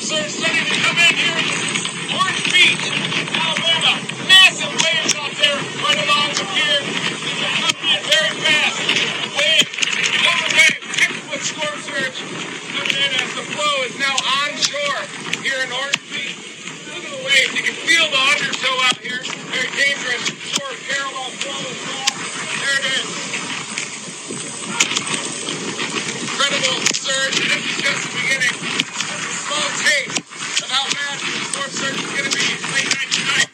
storm surge starting to come in here. in Orange Beach, Alabama. Massive waves out there right along the pier. Coming in very fast. Wave, over wave, six foot storm surge coming in as the flow is now onshore here in Orange Beach. Look at the waves. You can feel the undertow out here. Very dangerous. Shore parallel flow as well. There it is. Incredible surge. and This is just the beginning. Small taste of how bad the storm surge is going to be late night tonight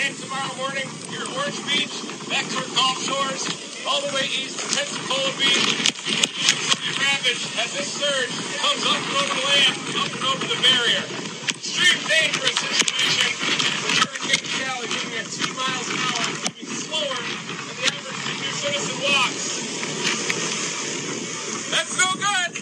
and tomorrow morning here at Orange Beach, back to our Gulf Shores, all the way east to Pensacola Beach. Absolutely ravaged as this surge comes up and over the land, up and over the barrier. Extreme dangerous situation. With Hurricane Sally moving at two miles an hour, moving slower than the average senior citizen walks. That's no good.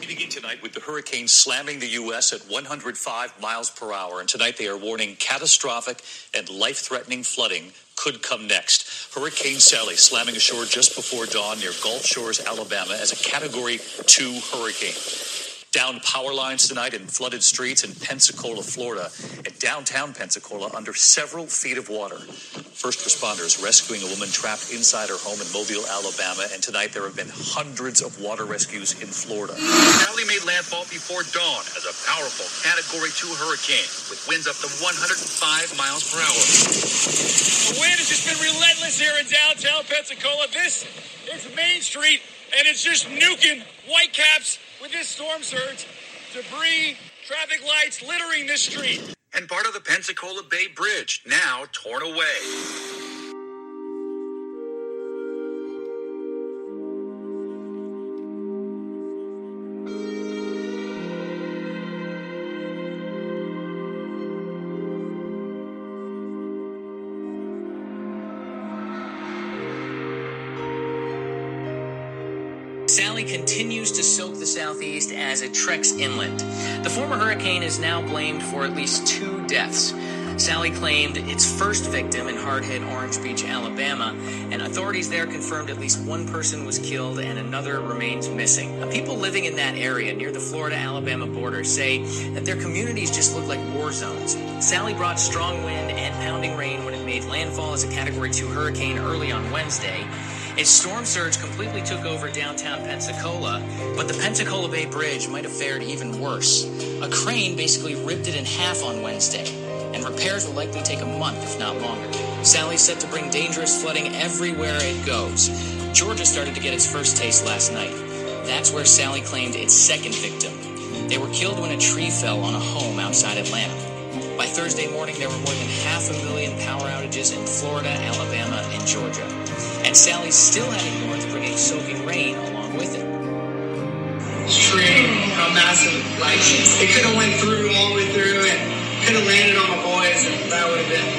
Beginning tonight with the hurricane slamming the U.S. at 105 miles per hour. And tonight they are warning catastrophic and life threatening flooding could come next. Hurricane Sally slamming ashore just before dawn near Gulf Shores, Alabama, as a Category 2 hurricane. Downed power lines tonight and flooded streets in Pensacola, Florida, and downtown Pensacola under several feet of water. First responders rescuing a woman trapped inside her home in Mobile, Alabama, and tonight there have been hundreds of water rescues in Florida. Sally made landfall before dawn as a powerful Category 2 hurricane with winds up to 105 miles per hour. The wind has just been relentless here in downtown Pensacola. This is Main Street, and it's just nuking Whitecaps with this storm surge. Debris, traffic lights littering this street. And part of the Pensacola Bay Bridge now torn away. The southeast as it treks inland. The former hurricane is now blamed for at least two deaths. Sally claimed its first victim in hard hit Orange Beach, Alabama, and authorities there confirmed at least one person was killed and another remains missing. People living in that area near the Florida Alabama border say that their communities just look like war zones. Sally brought strong wind and pounding rain when it made landfall as a Category 2 hurricane early on Wednesday. Its storm surge completely took over downtown Pensacola, but the Pensacola Bay Bridge might have fared even worse. A crane basically ripped it in half on Wednesday, and repairs will likely take a month, if not longer. Sally's set to bring dangerous flooding everywhere it goes. Georgia started to get its first taste last night. That's where Sally claimed its second victim. They were killed when a tree fell on a home outside Atlanta. By Thursday morning, there were more than half a million power outages in Florida, Alabama, and Georgia. And Sally's still heading north, bringing soaking rain along with it. extreme how massive like it could have went through all the way through and could have landed on my boys and that would have been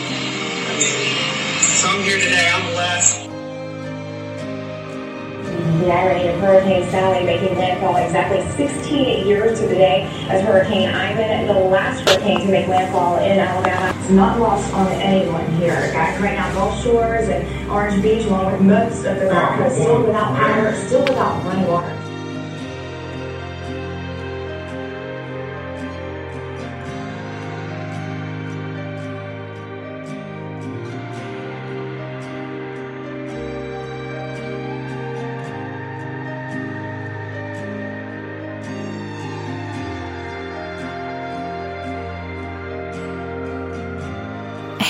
I mean so I'm here today I'm blessed The irony of Hurricane Sally making landfall exactly 16 years to the day as Hurricane Ivan, the last hurricane to make landfall in Alabama. It's not lost on anyone here. Guys right now, Gulf Shores and Orange Beach, along with most of the oh, Gulf Coast, still without power, still without running water.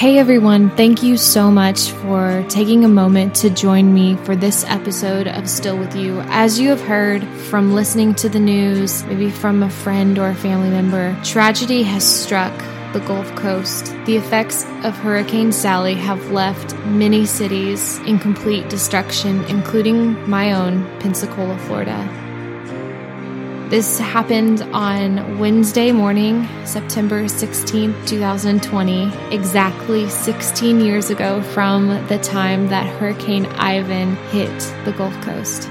Hey everyone, thank you so much for taking a moment to join me for this episode of Still With You. As you have heard from listening to the news, maybe from a friend or a family member, tragedy has struck the Gulf Coast. The effects of Hurricane Sally have left many cities in complete destruction, including my own, Pensacola, Florida. This happened on Wednesday morning, September 16th, 2020, exactly 16 years ago from the time that Hurricane Ivan hit the Gulf Coast.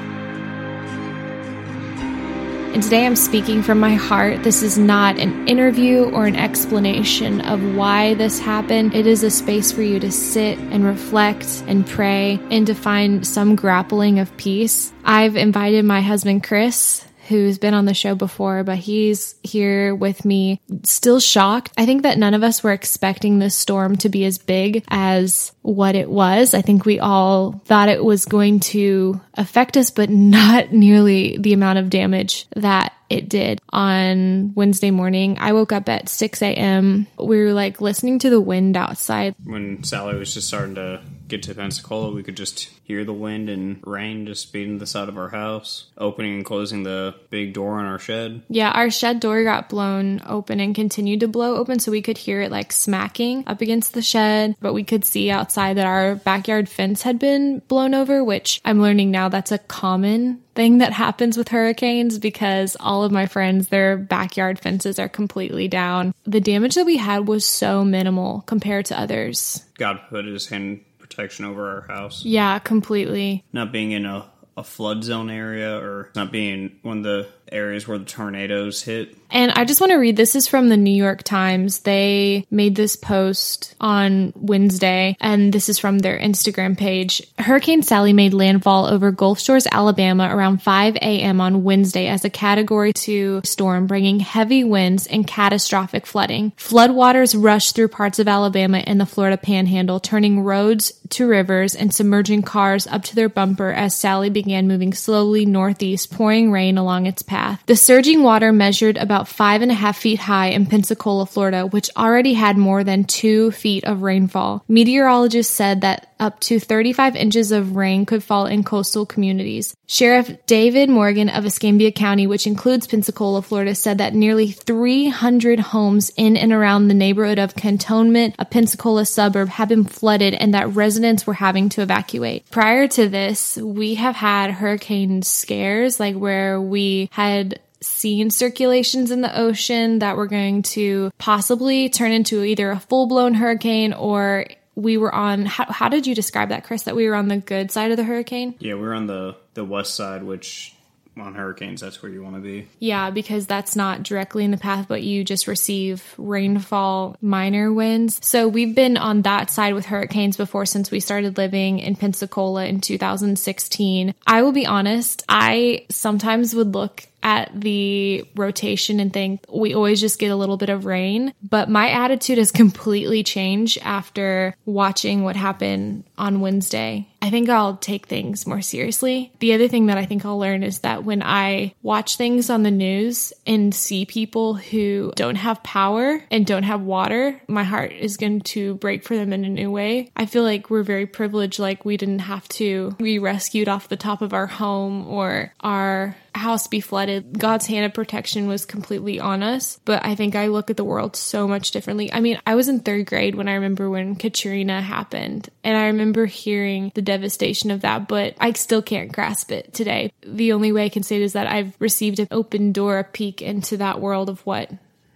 And today I'm speaking from my heart. This is not an interview or an explanation of why this happened. It is a space for you to sit and reflect and pray and to find some grappling of peace. I've invited my husband, Chris, who's been on the show before, but he's here with me, still shocked. I think that none of us were expecting this storm to be as big as what it was. I think we all thought it was going to affect us, but not nearly the amount of damage that it did on Wednesday morning. I woke up at 6 a.m. We were like listening to the wind outside. When Sally was just starting to get to Pensacola, we could just hear the wind and rain just beating the side of our house, opening and closing the big door on our shed. Yeah, our shed door got blown open and continued to blow open, so we could hear it like smacking up against the shed, but we could see outside that our backyard fence had been blown over, which I'm learning now that's a common thing that happens with hurricanes because all of my friends, their backyard fences are completely down. The damage that we had was so minimal compared to others. God put his hand protection over our house. Yeah, completely. Not being in a, a flood zone area or not being one of the areas where the tornadoes hit. And I just want to read this is from the New York Times. They made this post on Wednesday, and this is from their Instagram page. Hurricane Sally made landfall over Gulf Shores, Alabama around 5 a.m. on Wednesday as a Category 2 storm, bringing heavy winds and catastrophic flooding. Floodwaters rushed through parts of Alabama and the Florida panhandle, turning roads to rivers and submerging cars up to their bumper as Sally began moving slowly northeast, pouring rain along its path. The surging water measured about five and a half feet high in Pensacola, Florida, which already had more than two feet of rainfall. Meteorologists said that up to 35 inches of rain could fall in coastal communities. Sheriff David Morgan of Escambia County, which includes Pensacola, Florida, said that nearly 300 homes in and around the neighborhood of Cantonment, a Pensacola suburb, have been flooded and that residents were having to evacuate. Prior to this, we have had hurricane scares, like where we had seen circulations in the ocean that were going to possibly turn into either a full blown hurricane or we were on how, how did you describe that chris that we were on the good side of the hurricane? Yeah, we're on the, the west side, which on hurricanes, that's where you want to be. yeah because that's not directly in the path but you just receive rainfall minor winds. So we've been on that side with hurricanes before since we started living in pensacola in 2016 i will be honest i sometimes would look at the rotation and think we always just get a little bit of rain. But my attitude has completely changed after watching what happened on Wednesday. I think I'll take things more seriously. The other thing that I think I'll learn is that when I watch things on the news and see people who don't have power and don't have water, my heart is going to break for them in a new way. I feel like we're very privileged, like we didn't have to be rescued off the top of our home or our house be flooded. God's hand of protection was completely on us. But I think I look at the world so much differently. I mean, I was in third grade when I remember when Katrina happened, and I remember hearing the devastation of that, but I still can't grasp it today. The only way I can say it is that I've received an open door, a peek into that world of what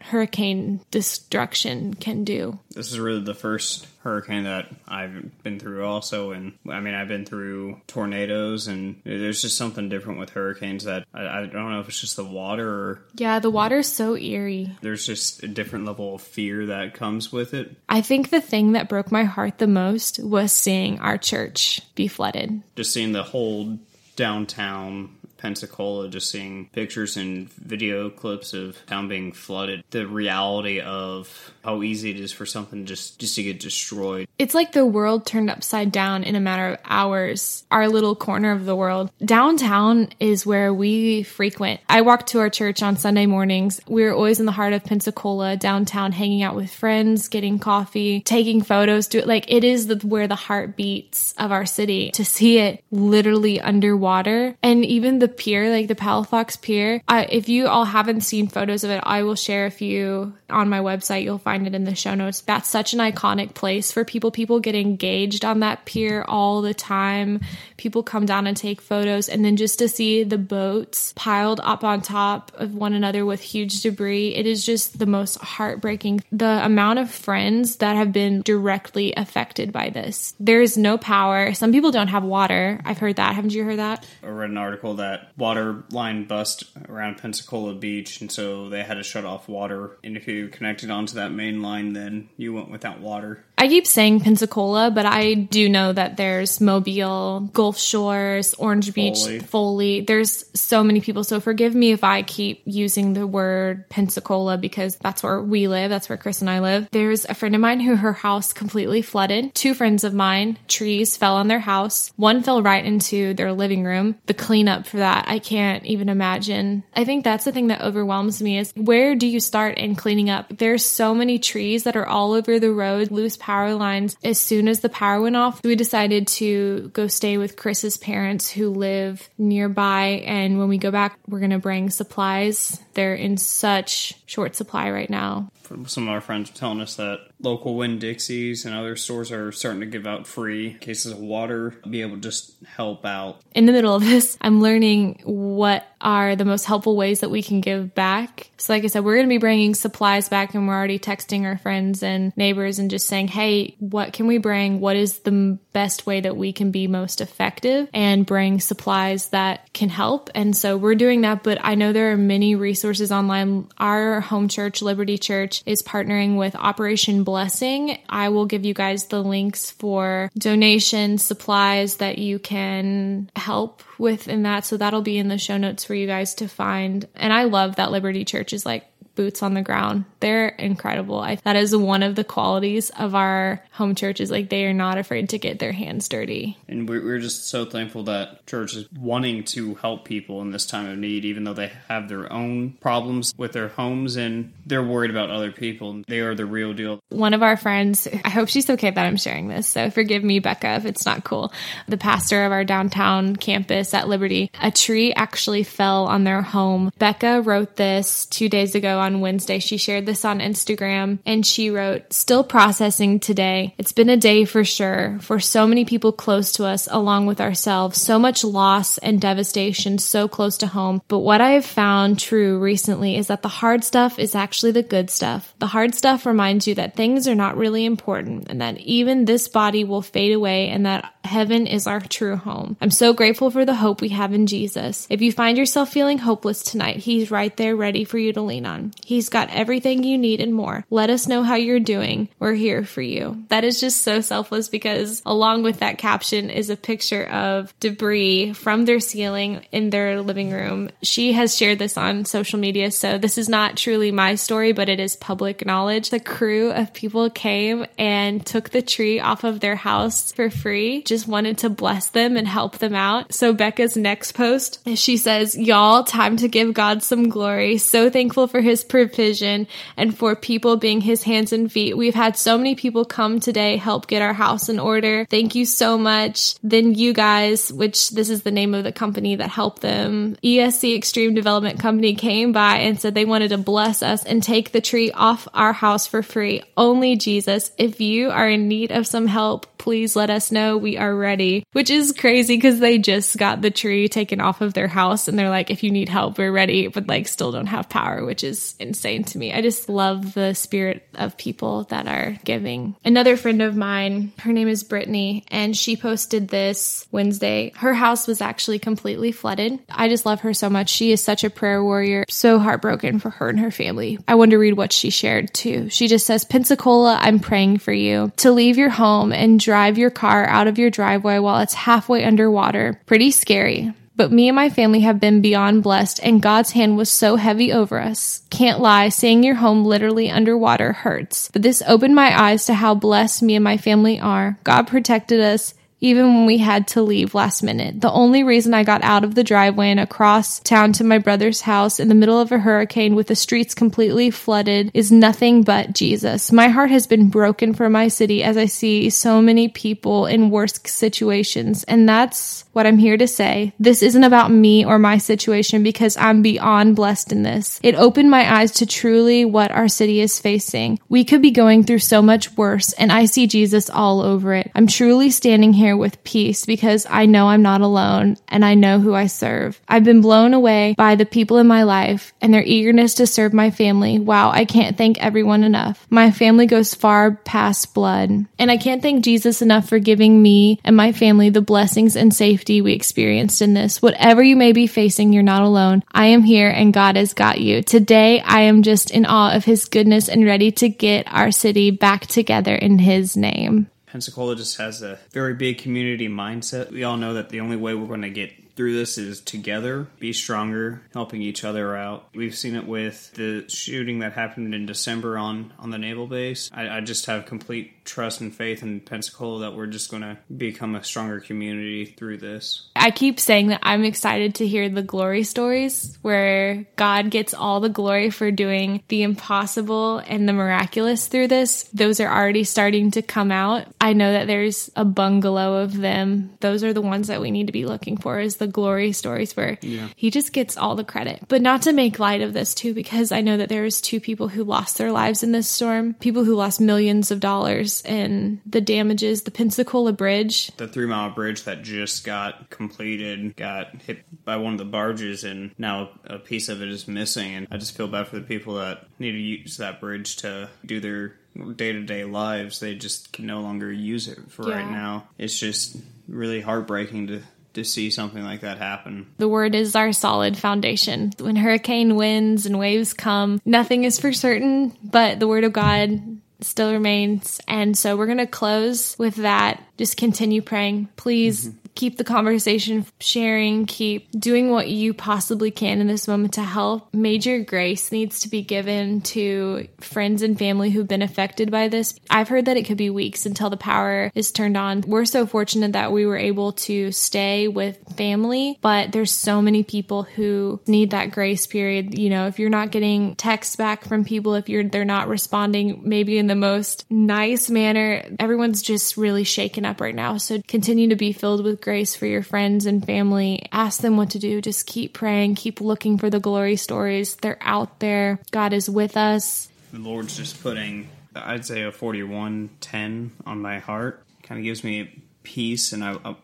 hurricane destruction can do. This is really the first hurricane that I've been through, also. And I mean, I've been through tornadoes, and there's just something different with hurricanes that I, I don't know if it's just the water or Yeah, the water's so eerie. there's just a different level of fear that comes with it. I think the thing that broke my heart the most was seeing our church be flooded. Just seeing the whole downtown Pensacola, just seeing pictures and video clips of town being flooded, the reality of how easy it is for something just just to get destroyed. It's like the world turned upside down in a matter of hours. Our little corner of the world. Downtown is where we frequent. I walk to our church on Sunday mornings. We're always in the heart of Pensacola, downtown, hanging out with friends, getting coffee, taking photos. Do it like it is the, where the heart beats of our city. To see it literally underwater, and even the pier, like the Palafox Pier. If you all haven't seen photos of it, I will share a few on my website. You'll find it in the show notes. That's such an iconic place for people. People get engaged on that pier all the time. People come down and take photos. And then just to see the boats piled up on top of one another with huge debris, it is just the most heartbreaking. The amount of friends that have been directly affected by this. There is no power. Some people don't have water. I've heard that. Haven't you heard that? I read an article that that water line bust around Pensacola Beach, and so they had to shut off water. And if you connected onto that main line, then you went without water. I keep saying Pensacola, but I do know that there's Mobile, Gulf Shores, Orange Beach, Foley. Foley. There's so many people. So forgive me if I keep using the word Pensacola because that's where we live. That's where Chris and I live. There's a friend of mine who her house completely flooded. Two friends of mine, trees fell on their house. One fell right into their living room. The cleanup for that, I can't even imagine. I think that's the thing that overwhelms me is where do you start in cleaning up? There's so many trees that are all over the road, loose power lines. As soon as the power went off, we decided to go stay with Chris's parents who live nearby. And when we go back, we're going to bring supplies. They're in such short supply right now. Some of our friends were telling us that local Winn Dixies and other stores are starting to give out free cases of water, be able to just help out. In the middle of this, I'm learning what are the most helpful ways that we can give back. So, like I said, we're going to be bringing supplies back, and we're already texting our friends and neighbors and just saying, hey, what can we bring? What is the best way that we can be most effective and bring supplies that can help? And so we're doing that, but I know there are many resources online. Our home church, Liberty Church, is partnering with Operation Blessing. I will give you guys the links for donations, supplies that you can help with in that. So that'll be in the show notes for you guys to find. And I love that Liberty Church is like boots on the ground. They're incredible. I, that is one of the qualities of our home churches. Like they are not afraid to get their hands dirty. And we- we're just so thankful that church is wanting to help people in this time of need, even though they have their own problems with their homes and they're worried about other people. They are the real deal. One of our friends, I hope she's okay that I'm sharing this. So forgive me, Becca, if it's not cool. The pastor of our downtown campus at Liberty, a tree actually fell on their home. Becca wrote this two days ago on Wednesday. She shared this on Instagram and she wrote, Still processing today. It's been a day for sure for so many people close to us, along with ourselves. So much loss and devastation so close to home. But what I have found true recently is that the hard stuff is actually the good stuff. The hard stuff reminds you that things are not really important and that even this body will fade away and that heaven is our true home. I'm so grateful for the hope we have in Jesus. If you find yourself feeling hopeless tonight, He's right there ready for you to lean on. He's got everything you need and more. Let us know how you're doing. We're here for you. That is just so selfless because along with that caption is a picture of debris from their ceiling in their living room. She has shared this on social media, so this is not truly my story, but it is public knowledge. The crew of people came and took the tree off of their house for free, just wanted to bless them and help them out. So Becca's next post, she says, Y'all, time to give God some glory. So thankful for his provision and for people being his hands and feet. We've had so many people come today help get our house in order. Thank you so much. Then you guys, which this is the name of the company that helped them, ESC Extreme Development Company came by and said they wanted to bless us and take the tree off our house for free. Only Jesus. If you are in need of some help, please let us know. We are ready. Which is crazy because they just got the tree taken off of their house and they're like, if you need help, we're ready, but like still don't have power, which is insane to me. I just love the spirit of people that are giving. Another friend of mine, her name is Brittany, and she posted this Wednesday. Her house was actually completely flooded. I just love her so much. She is such a prayer warrior. So heartbroken for her and her family. I want to read what she shared too. She just says, Pensacola, I'm praying for you to leave your home and drive your car out of your driveway while it's halfway underwater. Pretty scary. But me and my family have been beyond blessed, and God's hand was so heavy over us. Can't lie, seeing your home literally underwater hurts. But this opened my eyes to how blessed me and my family are. God protected us even when we had to leave last minute. The only reason I got out of the driveway and across town to my brother's house in the middle of a hurricane with the streets completely flooded is nothing but Jesus. My heart has been broken for my city as I see so many people in worse situations. And that's what I'm here to say. This isn't about me or my situation because I'm beyond blessed in this. It opened my eyes to truly what our city is facing. We could be going through so much worse and I see Jesus all over it. I'm truly standing here here with peace because I know I'm not alone and I know who I serve. I've been blown away by the people in my life and their eagerness to serve my family. Wow, I can't thank everyone enough. My family goes far past blood. And I can't thank Jesus enough for giving me and my family the blessings and safety we experienced in this. Whatever you may be facing, you're not alone. I am here and God has got you. Today, I am just in awe of his goodness and ready to get our city back together in his name. Pensacola just has a very big community mindset. We all know that the only way we're going to get through this is together, be stronger, helping each other out. We've seen it with the shooting that happened in December on on the naval base. I, I just have complete trust and faith in Pensacola that we're just going to become a stronger community through this. I keep saying that I'm excited to hear the glory stories where God gets all the glory for doing the impossible and the miraculous through this. Those are already starting to come out. I know that there's a bungalow of them. Those are the ones that we need to be looking for is the glory stories where Yeah. he just gets all the credit. But not to make light of this too because I know that there was two people who lost their lives in this storm, people who lost millions of dollars and the damages, the Pensacola Bridge The three mile bridge that just got completed got hit by one of the barges, and now a piece of it is missing. And I just feel bad for the people that need to use that bridge to do their day to day lives. They just can no longer use it for right now. It's just really heartbreaking to. To see something like that happen. The word is our solid foundation. When hurricane winds and waves come, nothing is for certain, but the word of God still remains. And so we're going to close with that. Just continue praying. Please mm-hmm. Keep the conversation sharing, keep doing what you possibly can in this moment to help. Major grace needs to be given to friends and family who've been affected by this. I've heard that it could be weeks until the power is turned on. We're so fortunate that we were able to stay with family, but there's so many people who need that grace period. You know, if you're not getting texts back from people, if you're they're not responding maybe in the most nice manner, everyone's just really shaken up right now. So continue to be filled with grace for your friends and family. Ask them what to do. Just keep praying, keep looking for the glory stories. They're out there. God is with us. The Lord's just putting Isaiah 41 10 on my heart. Kind of gives me peace, and I, I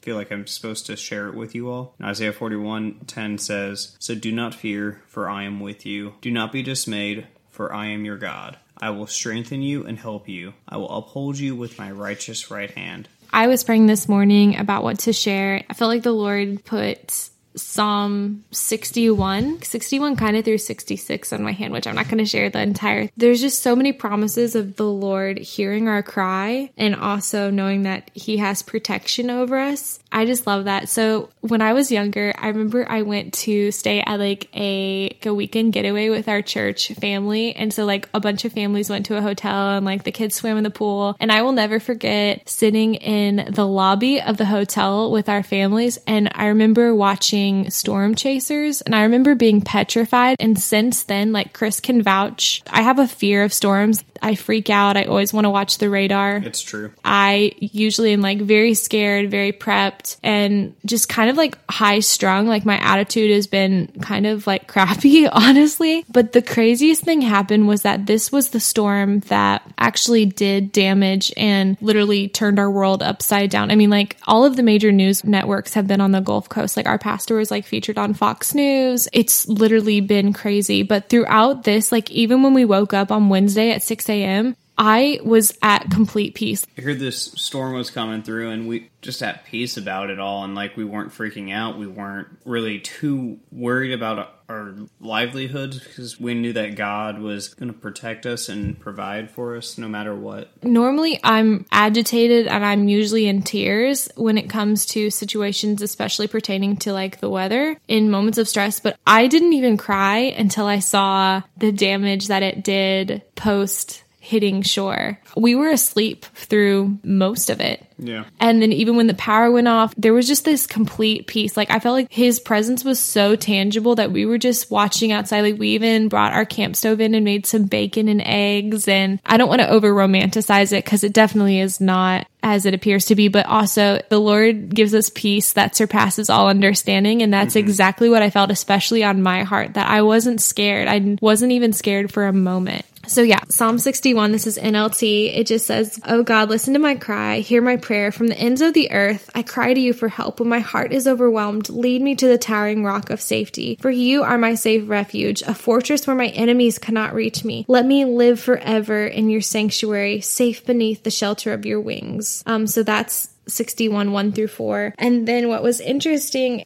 feel like I'm supposed to share it with you all. And Isaiah 41 10 says, So do not fear, for I am with you. Do not be dismayed, for I am your God. I will strengthen you and help you. I will uphold you with my righteous right hand. I was praying this morning about what to share. I felt like the Lord put Psalm 61, 61 kind of through 66 on my hand, which I'm not going to share the entire. There's just so many promises of the Lord hearing our cry and also knowing that He has protection over us. I just love that. So when I was younger, I remember I went to stay at like a, like a weekend getaway with our church family. And so like a bunch of families went to a hotel and like the kids swam in the pool. And I will never forget sitting in the lobby of the hotel with our families. And I remember watching Storm Chasers and I remember being petrified. And since then, like Chris can vouch, I have a fear of storms. I freak out. I always want to watch the radar. It's true. I usually am like very scared, very prepped, and just kind of like high strung. Like my attitude has been kind of like crappy, honestly. But the craziest thing happened was that this was the storm that actually did damage and literally turned our world upside down. I mean, like all of the major news networks have been on the Gulf Coast. Like our pastor was like featured on Fox News. It's literally been crazy. But throughout this, like even when we woke up on Wednesday at 6 a.m., I was at complete peace. I heard this storm was coming through, and we just at peace about it all, and like we weren't freaking out. We weren't really too worried about our livelihood because we knew that God was going to protect us and provide for us no matter what. Normally, I'm agitated and I'm usually in tears when it comes to situations, especially pertaining to like the weather in moments of stress. But I didn't even cry until I saw the damage that it did post hitting shore. We were asleep through most of it. Yeah. And then even when the power went off, there was just this complete peace. Like I felt like his presence was so tangible that we were just watching outside. Like we even brought our camp stove in and made some bacon and eggs. And I don't want to over romanticize it because it definitely is not as it appears to be, but also the Lord gives us peace that surpasses all understanding. And that's mm-hmm. exactly what I felt, especially on my heart, that I wasn't scared. I wasn't even scared for a moment. So yeah, Psalm 61, this is NLT. It just says, Oh God, listen to my cry, hear my prayer. From the ends of the earth, I cry to you for help. When my heart is overwhelmed, lead me to the towering rock of safety. For you are my safe refuge, a fortress where my enemies cannot reach me. Let me live forever in your sanctuary, safe beneath the shelter of your wings. Um, so that's 61, 1 through 4. And then what was interesting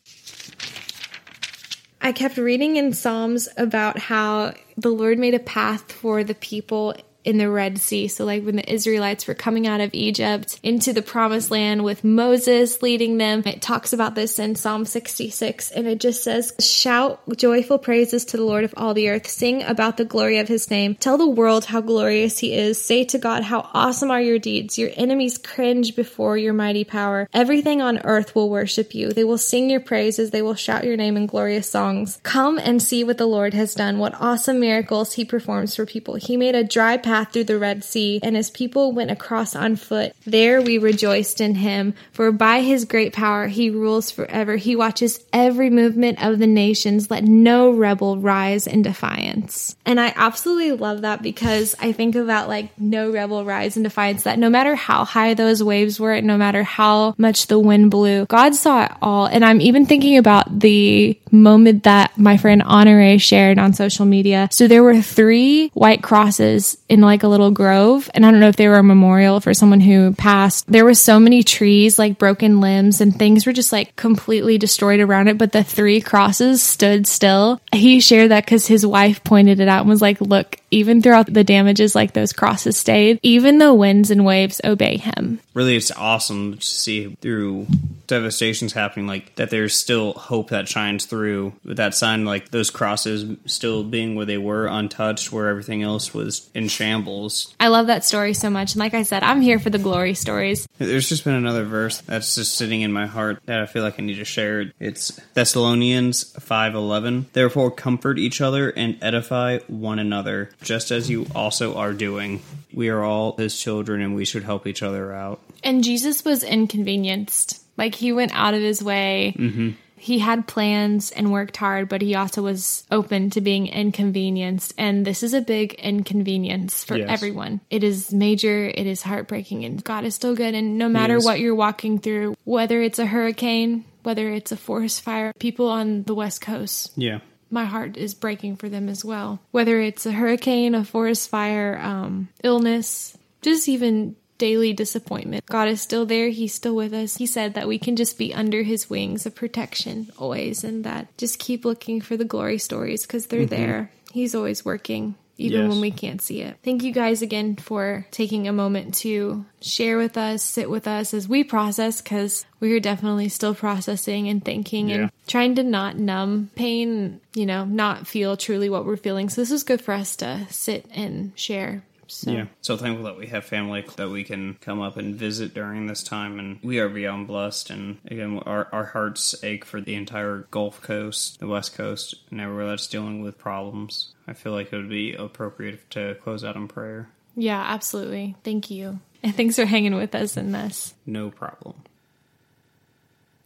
I kept reading in Psalms about how the Lord made a path for the people in the Red Sea. So, like when the Israelites were coming out of Egypt into the promised land with Moses leading them, it talks about this in Psalm 66 and it just says, Shout joyful praises to the Lord of all the earth, sing about the glory of his name, tell the world how glorious he is, say to God, How awesome are your deeds! Your enemies cringe before your mighty power. Everything on earth will worship you. They will sing your praises, they will shout your name in glorious songs. Come and see what the Lord has done, what awesome miracles he performs for people. He made a dry path path through the Red Sea, and his people went across on foot. There we rejoiced in him, for by his great power he rules forever. He watches every movement of the nations. Let no rebel rise in defiance. And I absolutely love that because I think about like no rebel rise in defiance, that no matter how high those waves were, no matter how much the wind blew, God saw it all. And I'm even thinking about the moment that my friend Honore shared on social media. So there were three white crosses in like a little grove. And I don't know if they were a memorial for someone who passed. There were so many trees, like broken limbs and things were just like completely destroyed around it. But the three crosses stood still. He shared that because his wife pointed it out and was like, look, even throughout the damages, like those crosses stayed, even the winds and waves obey him. Really, it's awesome to see through devastations happening, like that there's still hope that shines through with that sign, like those crosses still being where they were untouched, where everything else was in shambles. I love that story so much. And like I said, I'm here for the glory stories. There's just been another verse that's just sitting in my heart that I feel like I need to share. It's Thessalonians 5:11. Therefore comfort each other and edify one another just as you also are doing. We are all his children and we should help each other out. And Jesus was inconvenienced. Like he went out of his way. Mm-hmm. He had plans and worked hard, but he also was open to being inconvenienced. And this is a big inconvenience for Yes. everyone. It is major, it is heartbreaking, and God is still good. And no matter what you're walking through, whether it's a hurricane, whether it's a forest fire, people on the West Coast, Yeah. my heart is breaking for them as well. Whether it's a hurricane, a forest fire, um, illness, just even daily disappointment. God is still there. He's still with us. He said that we can just be under his wings of protection always and that just keep looking for the glory stories because they're mm-hmm. there. He's always working. Even Yes. when we can't see it. Thank you guys again for taking a moment to share with us, sit with us as we process, because we are definitely still processing and thinking Yeah. and trying to not numb pain, you know, not feel truly what we're feeling. So this is good for us to sit and share. So Yeah. So thankful that we have family that we can come up and visit during this time. And we are beyond blessed. And again, our, our hearts ache for the entire Gulf Coast, the West Coast, and everywhere that's dealing with problems. I feel like it would be appropriate to close out in prayer. yeah, absolutely. Thank you. And thanks for hanging with us in this. No problem.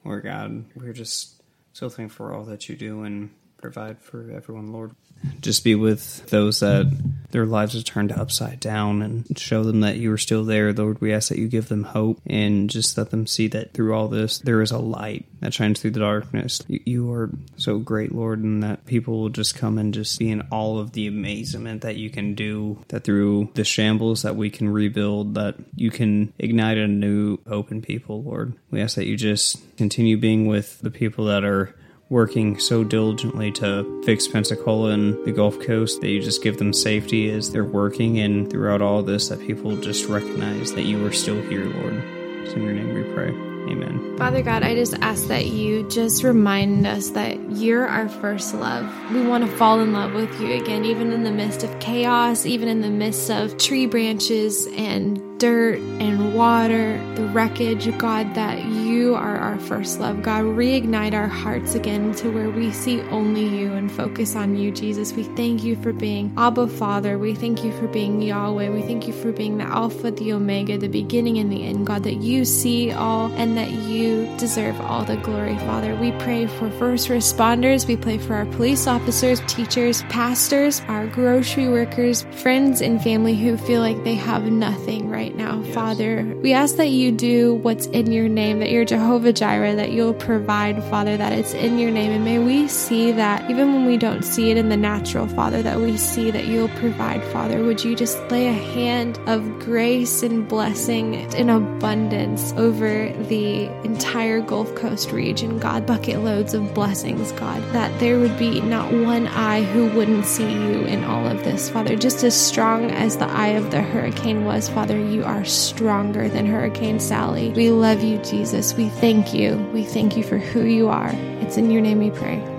Lord God, we're just so thankful for all that you do and provide for everyone, Lord. Just be with those that their lives are turned upside down and show them that you are still there, Lord. We ask that you give them hope and just let them see that through all this, there is a light that shines through the darkness. You, are so great, Lord, and that people will just come and just be in all of the amazement that you can do, that through the shambles that we can rebuild, that you can ignite a new hope in people, Lord. We ask that you just continue being with the people that are working so diligently to fix Pensacola and the Gulf Coast that you just give them safety as they're working and throughout all this that people just recognize that you are still here, Lord. It's in your name we pray. Amen. Father God, I just ask that you just remind us that you're our first love. We want to fall in love with you again, even in the midst of chaos, even in the midst of tree branches and dirt and water, the wreckage, God, that you you are our first love. God, reignite our hearts again to where we see only you and focus on you, Jesus. We thank you for being Abba Father. We thank you for being Yahweh. We thank you for being the Alpha, the Omega, the beginning and the end, God, that you see all and that you deserve all the glory, Father. We pray for first responders. We pray for our police officers, teachers, pastors, our grocery workers, friends, and family who feel like they have nothing right now, yes. Father. We ask that you do what's in your name, that you're Jehovah Jireh, that you'll provide, Father, that it's in your name. And may we see that even when we don't see it in the natural, Father, that we see that you'll provide, Father. Would you just lay a hand of grace and blessing in abundance over the entire Gulf Coast region, God? Bucket loads of blessings, God, that there would be not one eye who wouldn't see you in all of this, Father. Just as strong as the eye of the hurricane was, Father, you are stronger than Hurricane Sally. We love you, Jesus. We thank you. We thank you for who you are. It's in your name we pray.